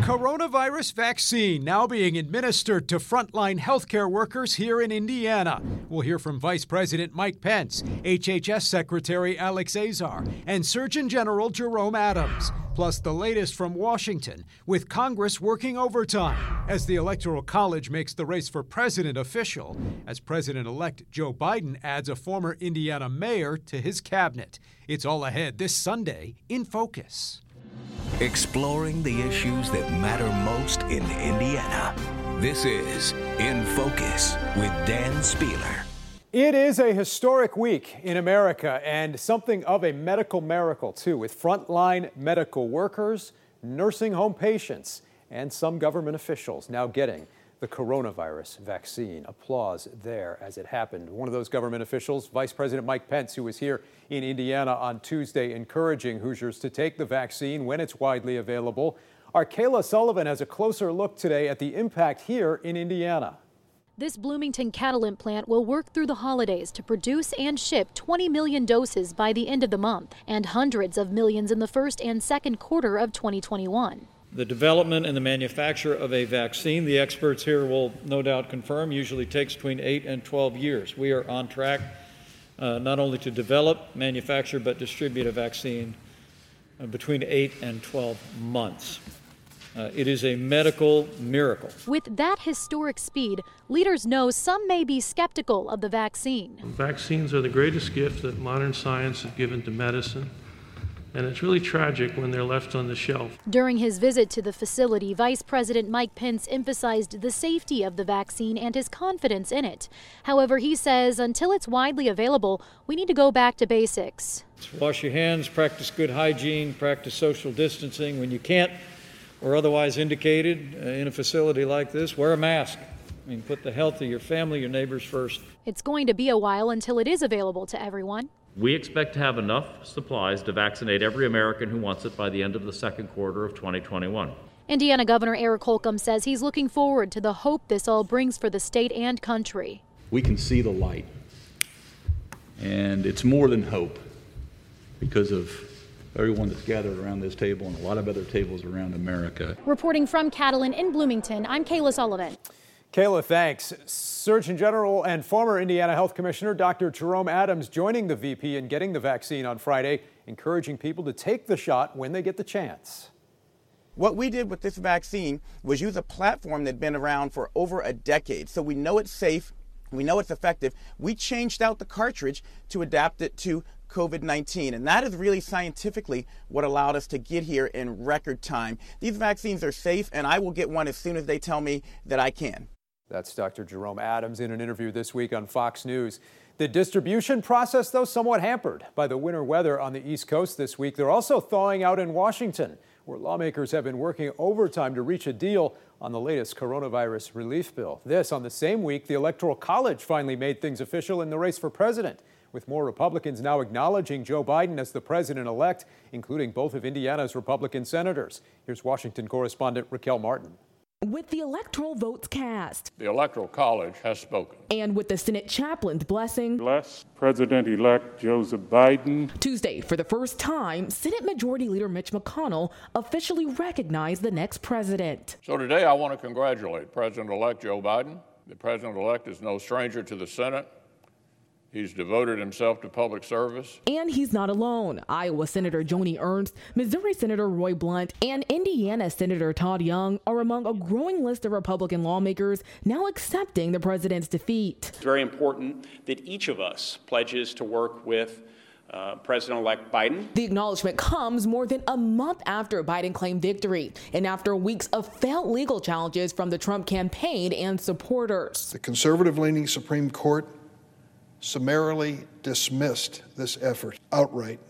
coronavirus vaccine now being administered to frontline healthcare workers here in Indiana. We'll hear from Vice President Mike Pence, HHS Secretary Alex Azar, and Surgeon General Jerome Adams. Plus, the latest from Washington, with Congress working overtime as the Electoral College makes the race for president official, as President elect Joe Biden adds a former Indiana mayor to his cabinet. It's all ahead this Sunday in Focus. Exploring the issues that matter most in Indiana. This is In Focus with Dan Spehler. It is a historic week in America and something of a medical miracle, too, with frontline medical workers, nursing home patients, and some government officials now getting the coronavirus vaccine. Applause there as it happened. One of those government officials, Vice President Mike Pence, who was here in Indiana on Tuesday, encouraging Hoosiers to take the vaccine when it's widely available. Our Kayla Sullivan has a closer look today at the impact here in Indiana. This Bloomington Catalent plant will work through the holidays to produce and ship 20 million doses by the end of the month and hundreds of millions in the first and second quarter of 2021. The development and the manufacture of a vaccine, the experts here will no doubt confirm, usually takes between 8 and 12 years. We are on track uh, not only to develop, manufacture, but distribute a vaccine uh, between 8 and 12 months. Uh, it is a medical miracle. With that historic speed, leaders know some may be skeptical of the vaccine. Vaccines are the greatest gift that modern science has given to medicine and it's really tragic when they're left on the shelf. During his visit to the facility, Vice President Mike Pence emphasized the safety of the vaccine and his confidence in it. However, he says until it's widely available, we need to go back to basics. Wash your hands, practice good hygiene, practice social distancing. When you can't or otherwise indicated uh, in a facility like this, wear a mask. I mean, put the health of your family, your neighbors first. It's going to be a while until it is available to everyone. We expect to have enough supplies to vaccinate every American who wants it by the end of the second quarter of 2021. Indiana Governor Eric Holcomb says he's looking forward to the hope this all brings for the state and country. We can see the light, and it's more than hope because of everyone that's gathered around this table and a lot of other tables around America. Reporting from Catalent in Bloomington, I'm Kayla Sullivan. Kayla, thanks. Surgeon General and former Indiana Health Commissioner Dr. Jerome Adams joining the VP in getting the vaccine on Friday, encouraging people to take the shot when they get the chance. What we did with this vaccine was use a platform that had been around for over a decade. So we know it's safe, we know it's effective. We changed out the cartridge to adapt it to COVID 19. And that is really scientifically what allowed us to get here in record time. These vaccines are safe, and I will get one as soon as they tell me that I can. That's Dr. Jerome Adams in an interview this week on Fox News. The distribution process, though, somewhat hampered by the winter weather on the East Coast this week. They're also thawing out in Washington, where lawmakers have been working overtime to reach a deal on the latest coronavirus relief bill. This on the same week the Electoral College finally made things official in the race for president, with more Republicans now acknowledging Joe Biden as the president elect, including both of Indiana's Republican senators. Here's Washington correspondent Raquel Martin. With the electoral votes cast, the Electoral College has spoken. And with the Senate chaplain's blessing, bless President elect Joseph Biden. Tuesday, for the first time, Senate Majority Leader Mitch McConnell officially recognized the next president. So today, I want to congratulate President elect Joe Biden. The president elect is no stranger to the Senate. He's devoted himself to public service. And he's not alone. Iowa Senator Joni Ernst, Missouri Senator Roy Blunt, and Indiana Senator Todd Young are among a growing list of Republican lawmakers now accepting the president's defeat. It's very important that each of us pledges to work with uh, President elect Biden. The acknowledgement comes more than a month after Biden claimed victory and after weeks of failed legal challenges from the Trump campaign and supporters. The conservative leaning Supreme Court summarily dismissed this effort outright,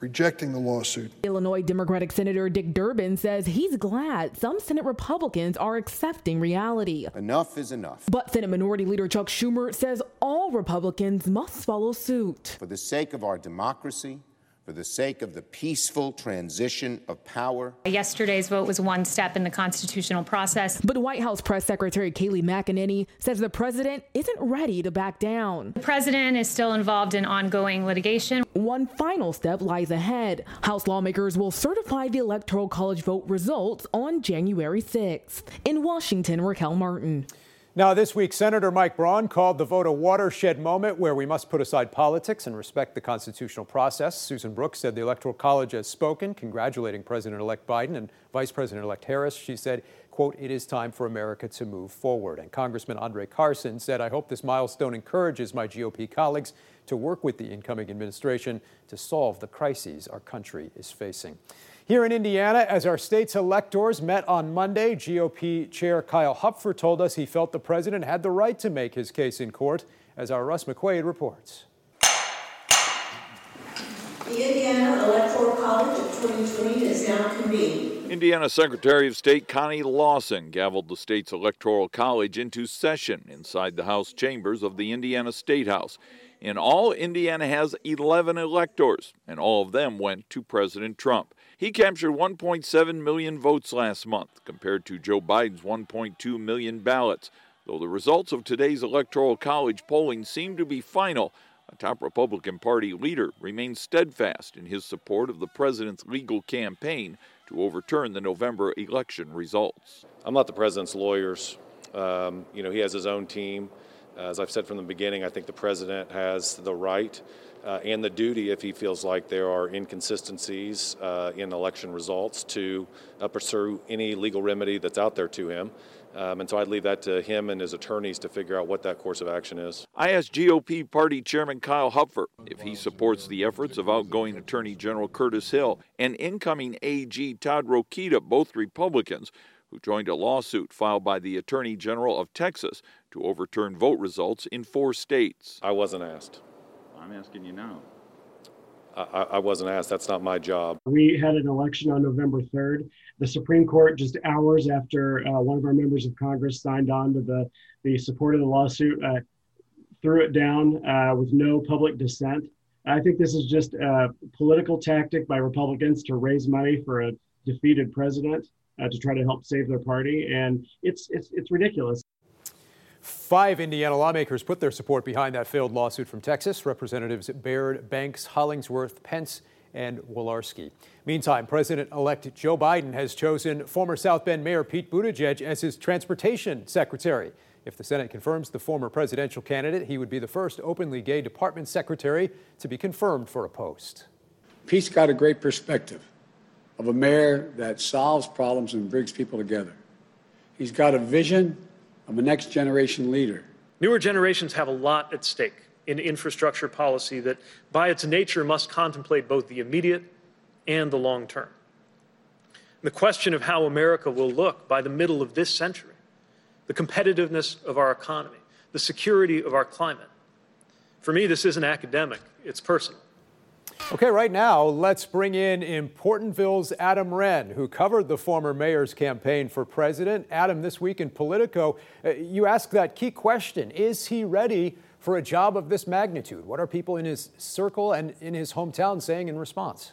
rejecting the lawsuit. Illinois Democratic Senator Dick Durbin says he's glad some Senate Republicans are accepting reality. Enough is enough. But Senate Minority Leader Chuck Schumer says all Republicans must follow suit. For the sake of our democracy, for the sake of the peaceful transition of power. Yesterday's vote was one step in the constitutional process. But White House Press Secretary Kayleigh McEnany says the president isn't ready to back down. The president is still involved in ongoing litigation. One final step lies ahead. House lawmakers will certify the Electoral College vote results on January 6th. In Washington, Raquel Martin. Now, this week, Senator Mike Braun called the vote a watershed moment where we must put aside politics and respect the constitutional process. Susan Brooks said the Electoral College has spoken, congratulating President elect Biden and Vice President elect Harris. She said, quote, it is time for America to move forward. And Congressman Andre Carson said, I hope this milestone encourages my GOP colleagues to work with the incoming administration to solve the crises our country is facing. Here in Indiana, as our state's electors met on Monday, GOP Chair Kyle Hupfer told us he felt the president had the right to make his case in court, as our Russ McQuaid reports. The Indiana Electoral College of 2020 is now convened. Indiana Secretary of State Connie Lawson gavelled the state's Electoral College into session inside the House chambers of the Indiana State House. In all, Indiana has 11 electors, and all of them went to President Trump. He captured 1.7 million votes last month, compared to Joe Biden's 1.2 million ballots. Though the results of today's Electoral College polling seem to be final, a top Republican Party leader remains steadfast in his support of the president's legal campaign to overturn the November election results. I'm not the president's lawyers. Um, you know, he has his own team. As I've said from the beginning, I think the president has the right uh, and the duty, if he feels like there are inconsistencies uh, in election results, to uh, pursue any legal remedy that's out there to him. Um, and so I'd leave that to him and his attorneys to figure out what that course of action is. I asked GOP Party Chairman Kyle Hupfer if he supports the efforts of outgoing Attorney General Curtis Hill and incoming AG Todd Rokita, both Republicans, who joined a lawsuit filed by the Attorney General of Texas to overturn vote results in four states. I wasn't asked. I'm asking you now. I, I, wasn't asked. That's not my job. We had an election on November 3rd. The Supreme Court, just hours after uh, one of our members of Congress signed on to the, the support of the lawsuit, uh, threw it down uh, with no public dissent. I think this is just a political tactic by Republicans to raise money for a defeated president uh, to try to help save their party, and it's it's it's ridiculous. Five Indiana lawmakers put their support behind that failed lawsuit from Texas. Representatives Baird, Banks, Hollingsworth, Pence, and Walorski. Meantime, President elect Joe Biden has chosen former South Bend Mayor Pete Buttigieg as his transportation secretary. If the Senate confirms the former presidential candidate, he would be the first openly gay department secretary to be confirmed for a post. Pete's got a great perspective of a mayor that solves problems and brings people together. He's got a vision of a next generation leader. Newer generations have a lot at stake in infrastructure policy that, by its nature, must contemplate both the immediate and the long term. The question of how America will look by the middle of this century, the competitiveness of our economy, the security of our climate. For me, this isn't academic, it's personal. Okay, right now, let's bring in Importantville's Adam Wren, who covered the former mayor's campaign for president. Adam, this week in Politico, uh, you ask that key question Is he ready for a job of this magnitude? What are people in his circle and in his hometown saying in response?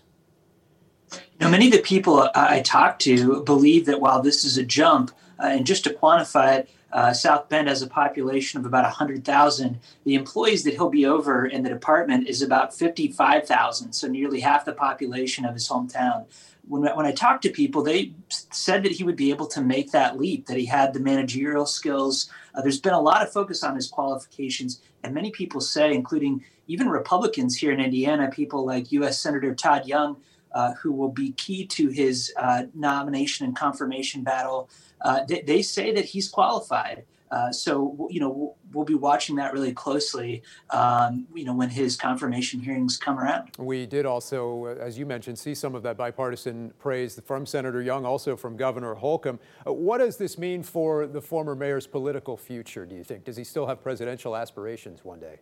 Know, many of the people I talk to believe that while this is a jump, uh, and just to quantify it, uh, South Bend has a population of about 100,000. The employees that he'll be over in the department is about 55,000, so nearly half the population of his hometown. When, when I talked to people, they said that he would be able to make that leap, that he had the managerial skills. Uh, there's been a lot of focus on his qualifications, and many people say, including even Republicans here in Indiana, people like U.S. Senator Todd Young, uh, who will be key to his uh, nomination and confirmation battle uh, they, they, say that he's qualified. Uh, so you know we'll, be watching that really closely. Um, you know when his confirmation hearings come around. We did also, uh, as you mentioned, see some of that bipartisan praise from Senator Young, also from Governor Holcomb. Uh, what does this mean for the former mayor's political future? Do you think? Does he still have presidential aspirations one day?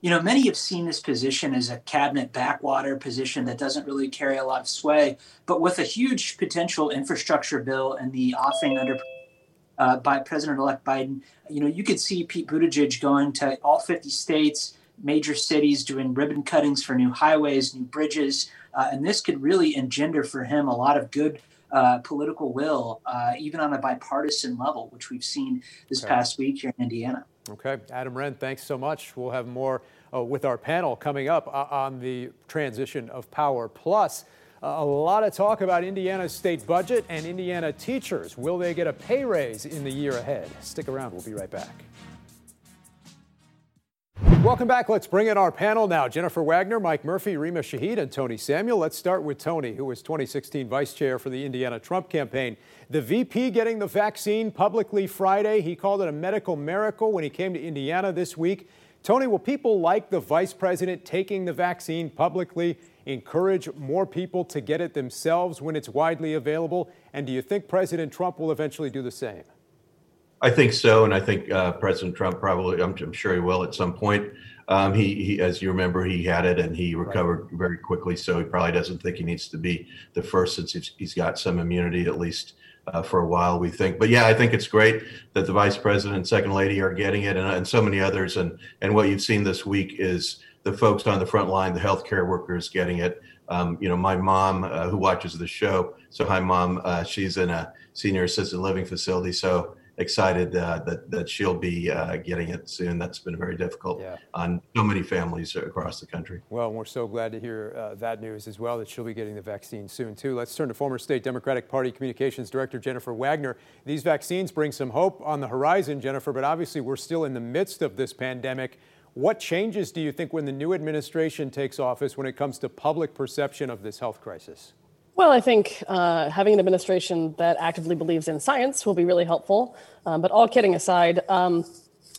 You know, many have seen this position as a cabinet backwater position that doesn't really carry a lot of sway, but with a huge potential infrastructure bill and the offing under uh, by President-elect Biden, you know, you could see Pete Buttigieg going to all 50 states, major cities doing ribbon cuttings for new highways, new bridges. Uh, and this could really engender for him a lot of good uh, political will, uh, even on a bipartisan level, which we've seen this okay. past week here in Indiana. Okay. Adam Wren, thanks so much. We'll have more uh, with our panel coming up uh, on the transition of power. Plus, a lot of talk about Indiana's state budget and Indiana teachers. Will they get a pay raise in the year ahead? Stick around. We'll be right back. Welcome back. Let's bring in our panel now. Jennifer Wagner, Mike Murphy, Rima Shahid, and Tony Samuel. Let's start with Tony, who was 2016 vice chair for the Indiana Trump campaign. The VP getting the vaccine publicly Friday. He called it a medical miracle when he came to Indiana this week. Tony, will people like the vice president taking the vaccine publicly encourage more people to get it themselves when it's widely available? And do you think President Trump will eventually do the same? I think so, and I think uh, President Trump probably, I'm, I'm, sure he will at some point. Um, he, he, as you remember, he had it and he recovered right. very quickly, so he probably doesn't think he needs to be the first since he's, he's got some immunity at least uh, for a while. We think, but yeah, I think it's great that the vice president and second lady are getting it, and, and so many others. And and what you've seen this week is the folks on the front line, the healthcare workers getting it. Um, you know, my mom uh, who watches the show. So hi, mom. Uh, she's in a senior assisted living facility. So excited uh, that that she'll be uh, getting it soon. That's been very difficult yeah. on so many families across the country. Well, we're so glad to hear uh, that news as well. That she'll be getting the vaccine soon too. Let's turn to former state Democratic Party Communications Director Jennifer Wagner. These vaccines bring some hope on the horizon, Jennifer. But obviously, we're still in the midst of this pandemic. What changes do you think when the new administration takes office when it comes to public perception of this health crisis? Well, I think uh, having an administration that actively believes in science will be really helpful. Um, but all kidding aside, um,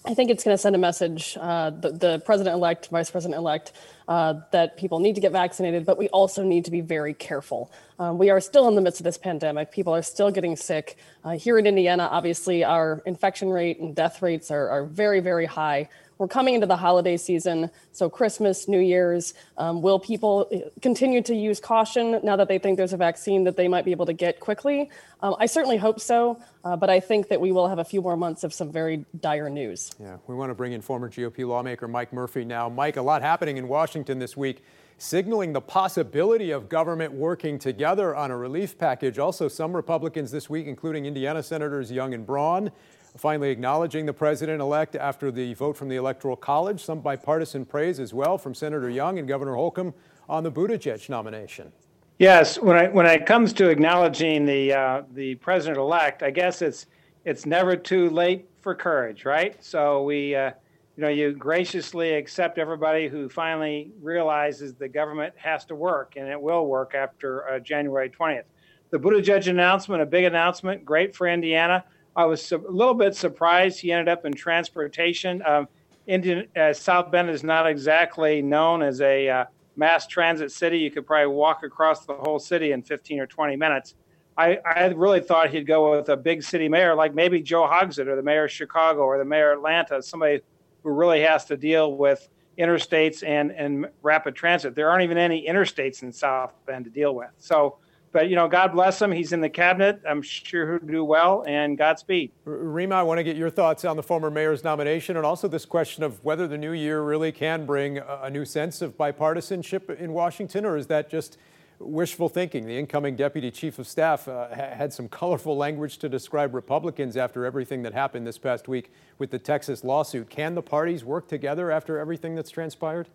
I think it's going to send a message, uh, the, the president elect, vice president elect, uh, that people need to get vaccinated, but we also need to be very careful. Um, we are still in the midst of this pandemic. People are still getting sick. Uh, here in Indiana, obviously, our infection rate and death rates are, are very, very high. We're coming into the holiday season, so Christmas, New Year's. Um, will people uh, continue to use caution now that they think there's a vaccine that they might be able to get quickly? Um, I certainly hope so, uh, but I think that we will have a few more months of some very dire news. Yeah, we want to bring in former GOP lawmaker Mike Murphy now. Mike, a lot happening in Washington this week signaling the possibility of government working together on a relief package. Also, some Republicans this week, including Indiana Senators Young and Braun, finally acknowledging the president elect after the vote from the Electoral College. Some bipartisan praise as well from Senator Young and Governor Holcomb on the Buttigieg nomination. Yes, when, I, when it comes to acknowledging the, uh, the president elect, I guess it's, it's never too late for courage, right? So we, uh, you know, you graciously accept everybody who finally realizes the government has to work, and it will work after uh, January 20th. The Buttigieg announcement, a big announcement, great for Indiana. I was a little bit surprised he ended up in transportation. Um, Indian, uh, South Bend is not exactly known as a uh, mass transit city. You could probably walk across the whole city in 15 or 20 minutes. I, I really thought he'd go with a big city mayor like maybe Joe Hogsett or the mayor of Chicago or the mayor of Atlanta, somebody who really has to deal with interstates and, and rapid transit. There aren't even any interstates in South Bend to deal with. So but you know, God bless him. He's in the cabinet. I'm sure he'll do well, and Godspeed. Rima, I want to get your thoughts on the former mayor's nomination, and also this question of whether the new year really can bring a new sense of bipartisanship in Washington, or is that just wishful thinking? The incoming deputy chief of staff uh, had some colorful language to describe Republicans after everything that happened this past week with the Texas lawsuit. Can the parties work together after everything that's transpired?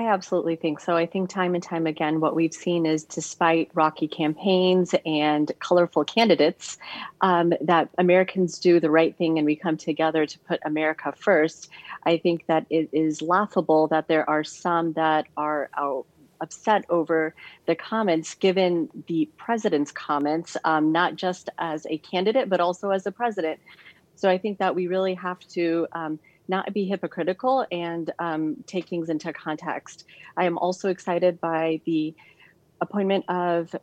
I absolutely think so. I think time and time again, what we've seen is despite rocky campaigns and colorful candidates, um, that Americans do the right thing and we come together to put America first. I think that it is laughable that there are some that are upset over the comments, given the president's comments, um, not just as a candidate, but also as a president. So I think that we really have to. Um, not be hypocritical and um, take things into context. I am also excited by the appointment of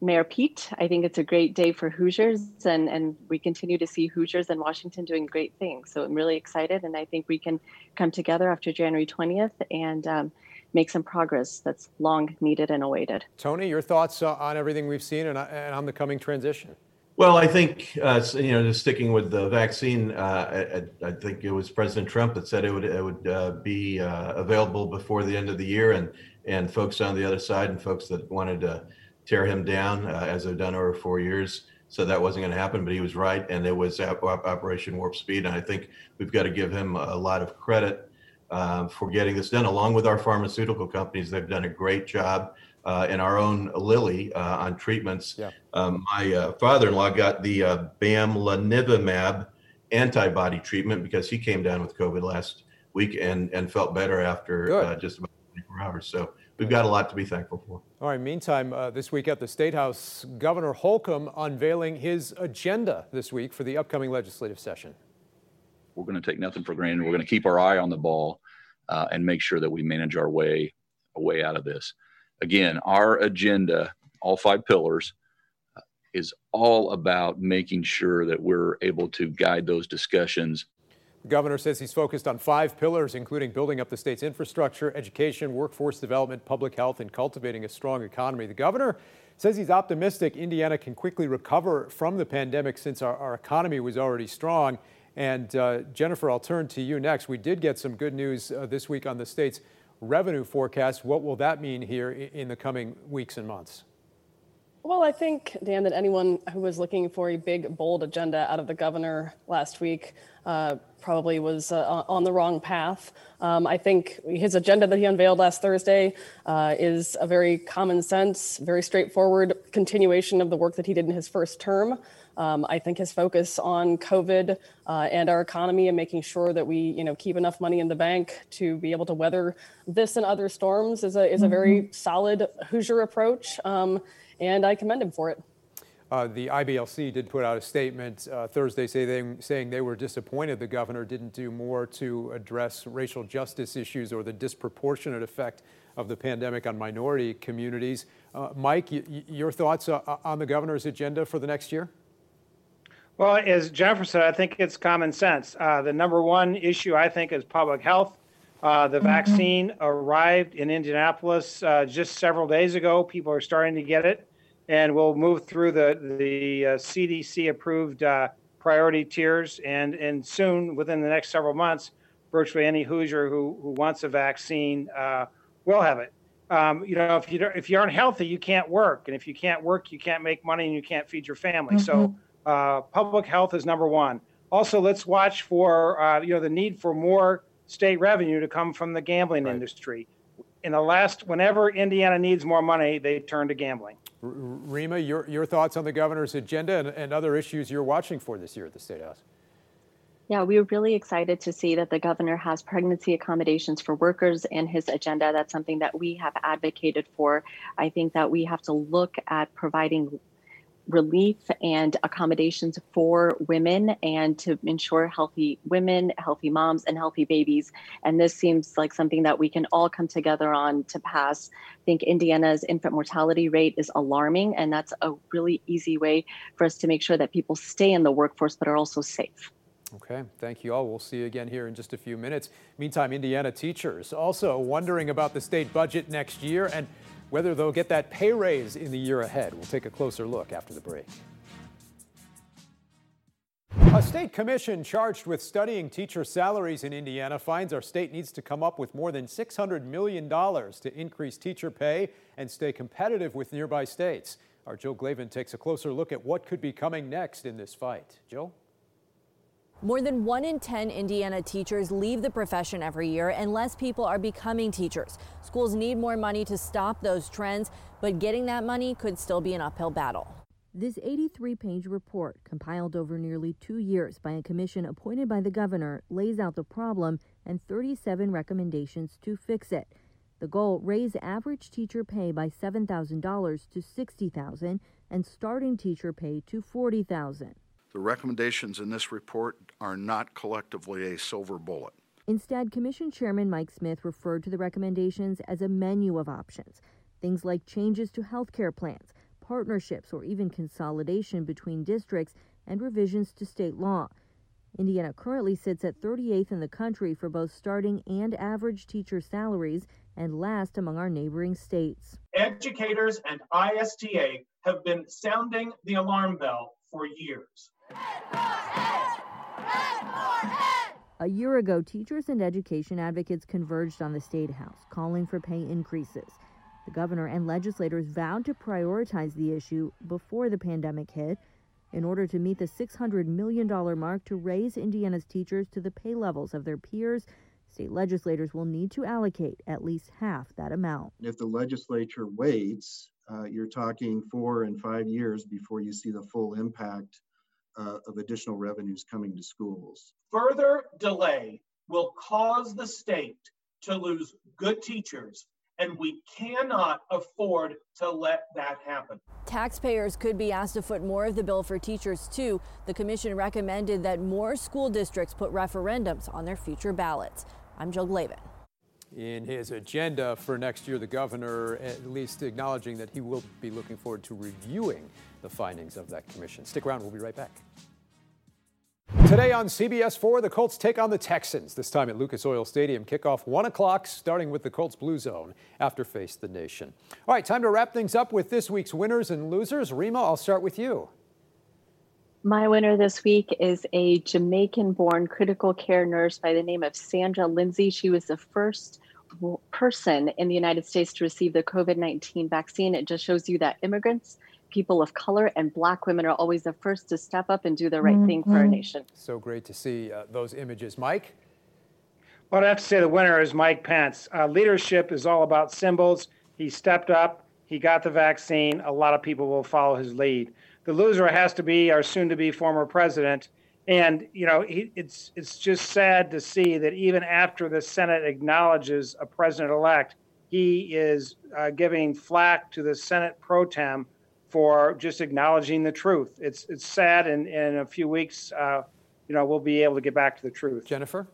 Mayor Pete. I think it's a great day for Hoosiers, and, and we continue to see Hoosiers in Washington doing great things. So I'm really excited, and I think we can come together after January 20th and um, make some progress that's long needed and awaited. Tony, your thoughts on everything we've seen and, and on the coming transition? Well, I think uh, you know, just sticking with the vaccine, uh, I, I, think it was President Trump that said it would it would uh, be uh, available before the end of the year, and and folks on the other side and folks that wanted to tear him down, uh, as they've done over four years, said that wasn't going to happen. But he was right, and it was Operation Warp Speed, and I think we've got to give him a lot of credit uh, for getting this done, along with our pharmaceutical companies. They've done a great job uh, and our own Lilly uh, on treatments. Yeah. Um, my uh, father-in-law got the uh, bamlanivimab antibody treatment because he came down with COVID last week and and felt better after uh, just about 24 hours. So we've got a lot to be thankful for. All right. Meantime, uh, this week at the State House, Governor Holcomb unveiling his agenda this week for the upcoming legislative session. We're going to take nothing for granted. We're going to keep our eye on the ball uh, and make sure that we manage our way a way out of this again, our agenda, all five pillars, is all about making sure that we're able to guide those discussions. The governor says he's focused on five pillars, including building up the state's infrastructure, education, workforce development, public health, and cultivating a strong economy. The governor says he's optimistic Indiana can quickly recover from the pandemic since our, our economy was already strong. And uh, Jennifer, I'll turn to you next. We did get some good news uh, this week on the state's revenue forecast. What will that mean here in the coming weeks and months? Well, I think, Dan, that anyone who was looking for a big, bold agenda out of the governor last week uh, probably was uh, on the wrong path. Um, I think his agenda that he unveiled last Thursday uh, is a very common sense, very straightforward continuation of the work that he did in his first term. Um, I think his focus on COVID uh, and our economy and making sure that we, you know, keep enough money in the bank to be able to weather this and other storms is a is a very mm-hmm. solid Hoosier approach, um, and I commend him for it. Uh, the IBLC did put out a statement uh, Thursday say they, saying they were disappointed the governor didn't do more to address racial justice issues or the disproportionate effect of the pandemic on minority communities. Uh, Mike, y- your thoughts uh, on the governor's agenda for the next year? Well, as Jennifer said, I think it's common sense. Uh, the number one issue, I think, is public health. Uh, the mm-hmm. vaccine arrived in Indianapolis uh, just several days ago. People are starting to get it, and we'll move through the the CDC uh, approved uh, priority tiers, and and soon, within the next several months, virtually any Hoosier who who wants a vaccine uh, will have it. Um, you know, if you don't, if you aren't healthy, you can't work, and if you can't work, you can't make money, and you can't feed your family. Mm-hmm. So uh, public health is number one. Also, let's watch for uh, you know the need for more state revenue to come from the gambling right. industry. In the last, whenever Indiana needs more money, they turn to gambling. R- Rima, your, your thoughts on the governor's agenda and, and other issues you're watching for this year at the State House? Yeah, we were really excited to see that the governor has pregnancy accommodations for workers in his agenda. That's something that we have advocated for. I think that we have to look at providing relief and accommodations for women and to ensure healthy women, healthy moms, and healthy babies. And this seems like something that we can all come together on to pass. I think Indiana's infant mortality rate is alarming, and that's a really easy way for us to make sure that people stay in the workforce but are also safe. Okay, thank you all. We'll see you again here in just a few minutes. Meantime, Indiana teachers also wondering about the state budget next year and whether they'll get that pay raise in the year ahead. We'll take a closer look after the break. A state commission charged with studying teacher salaries in Indiana finds our state needs to come up with more than $600 million to increase teacher pay and stay competitive with nearby states. Our Jill Glavin takes a closer look at what could be coming next in this fight. Jill? More than one in 10 Indiana teachers leave the profession every year, and less people are becoming teachers. Schools need more money to stop those trends, but getting that money could still be an uphill battle. This 83 page report, compiled over nearly two years by a commission appointed by the governor, lays out the problem and 37 recommendations to fix it. The goal raise average teacher pay by $7,000 to 60,000 and starting teacher pay to $40,000. The recommendations in this report are not collectively a silver bullet. Instead, Commission Chairman Mike Smith referred to the recommendations as a menu of options. Things like changes to health care plans, partnerships, or even consolidation between districts and revisions to state law. Indiana currently sits at 38th in the country for both starting and average teacher salaries and last among our neighboring states. Educators and ISTA have been sounding the alarm bell for years. A year ago, teachers and education advocates converged on the State House, calling for pay increases. The governor and legislators vowed to prioritize the issue before the pandemic hit in order to meet the $600 million mark to raise Indiana's teachers to the pay levels of their peers. State legislators will need to allocate at least half that amount. If the legislature waits, uh, you're talking four and five years before you see the full impact uh, of additional revenues coming to schools. Further delay will cause the state to lose good teachers, and we cannot afford to let that happen. Taxpayers could be asked to foot more of the bill for teachers, too. The commission recommended that more school districts put referendums on their future ballots. I'm Jill Glavin. In his agenda for next year, the governor at least acknowledging that he will be looking forward to reviewing the findings of that commission. Stick around, we'll be right back. Today on CBS 4, the Colts take on the Texans, this time at Lucas Oil Stadium. Kickoff 1 o'clock, starting with the Colts Blue Zone after Face the Nation. All right, time to wrap things up with this week's winners and losers. Rima, I'll start with you. My winner this week is a Jamaican born critical care nurse by the name of Sandra Lindsay. She was the first person in the United States to receive the COVID 19 vaccine. It just shows you that immigrants, people of color, and Black women are always the first to step up and do the right mm-hmm. thing for our mm-hmm. nation. So great to see uh, those images. Mike? Well, I have to say the winner is Mike Pence. Uh, leadership is all about symbols. He stepped up, he got the vaccine. A lot of people will follow his lead. The loser has to be our soon to be former president. And you know, he, it's it's just sad to see that even after the Senate acknowledges a president-elect, he is uh, giving flack to the Senate pro tem for just acknowledging the truth. It's it's sad, and in a few weeks, uh, you know, we'll be able to get back to the truth. Jennifer.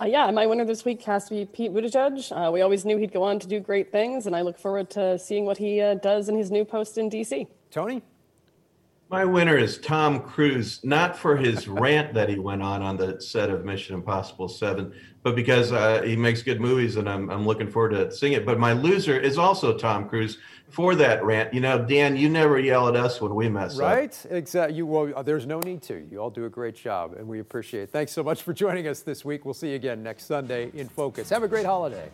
Uh, yeah, my winner this week has to be Pete Buttigieg. Uh, we always knew he'd go on to do great things, and I look forward to seeing what he uh, does in his new post in D.C. Tony. My winner is Tom Cruise, not for his rant that he went on on the set of Mission Impossible 7, but because uh, he makes good movies and I'm, I'm looking forward to seeing it. But my loser is also Tom Cruise for that rant. You know, Dan, you never yell at us when we mess right? up. Right? Exactly. You, well, there's no need to. You all do a great job, and we appreciate it. Thanks so much for joining us this week. We'll see you again next Sunday in Focus. Have a great holiday.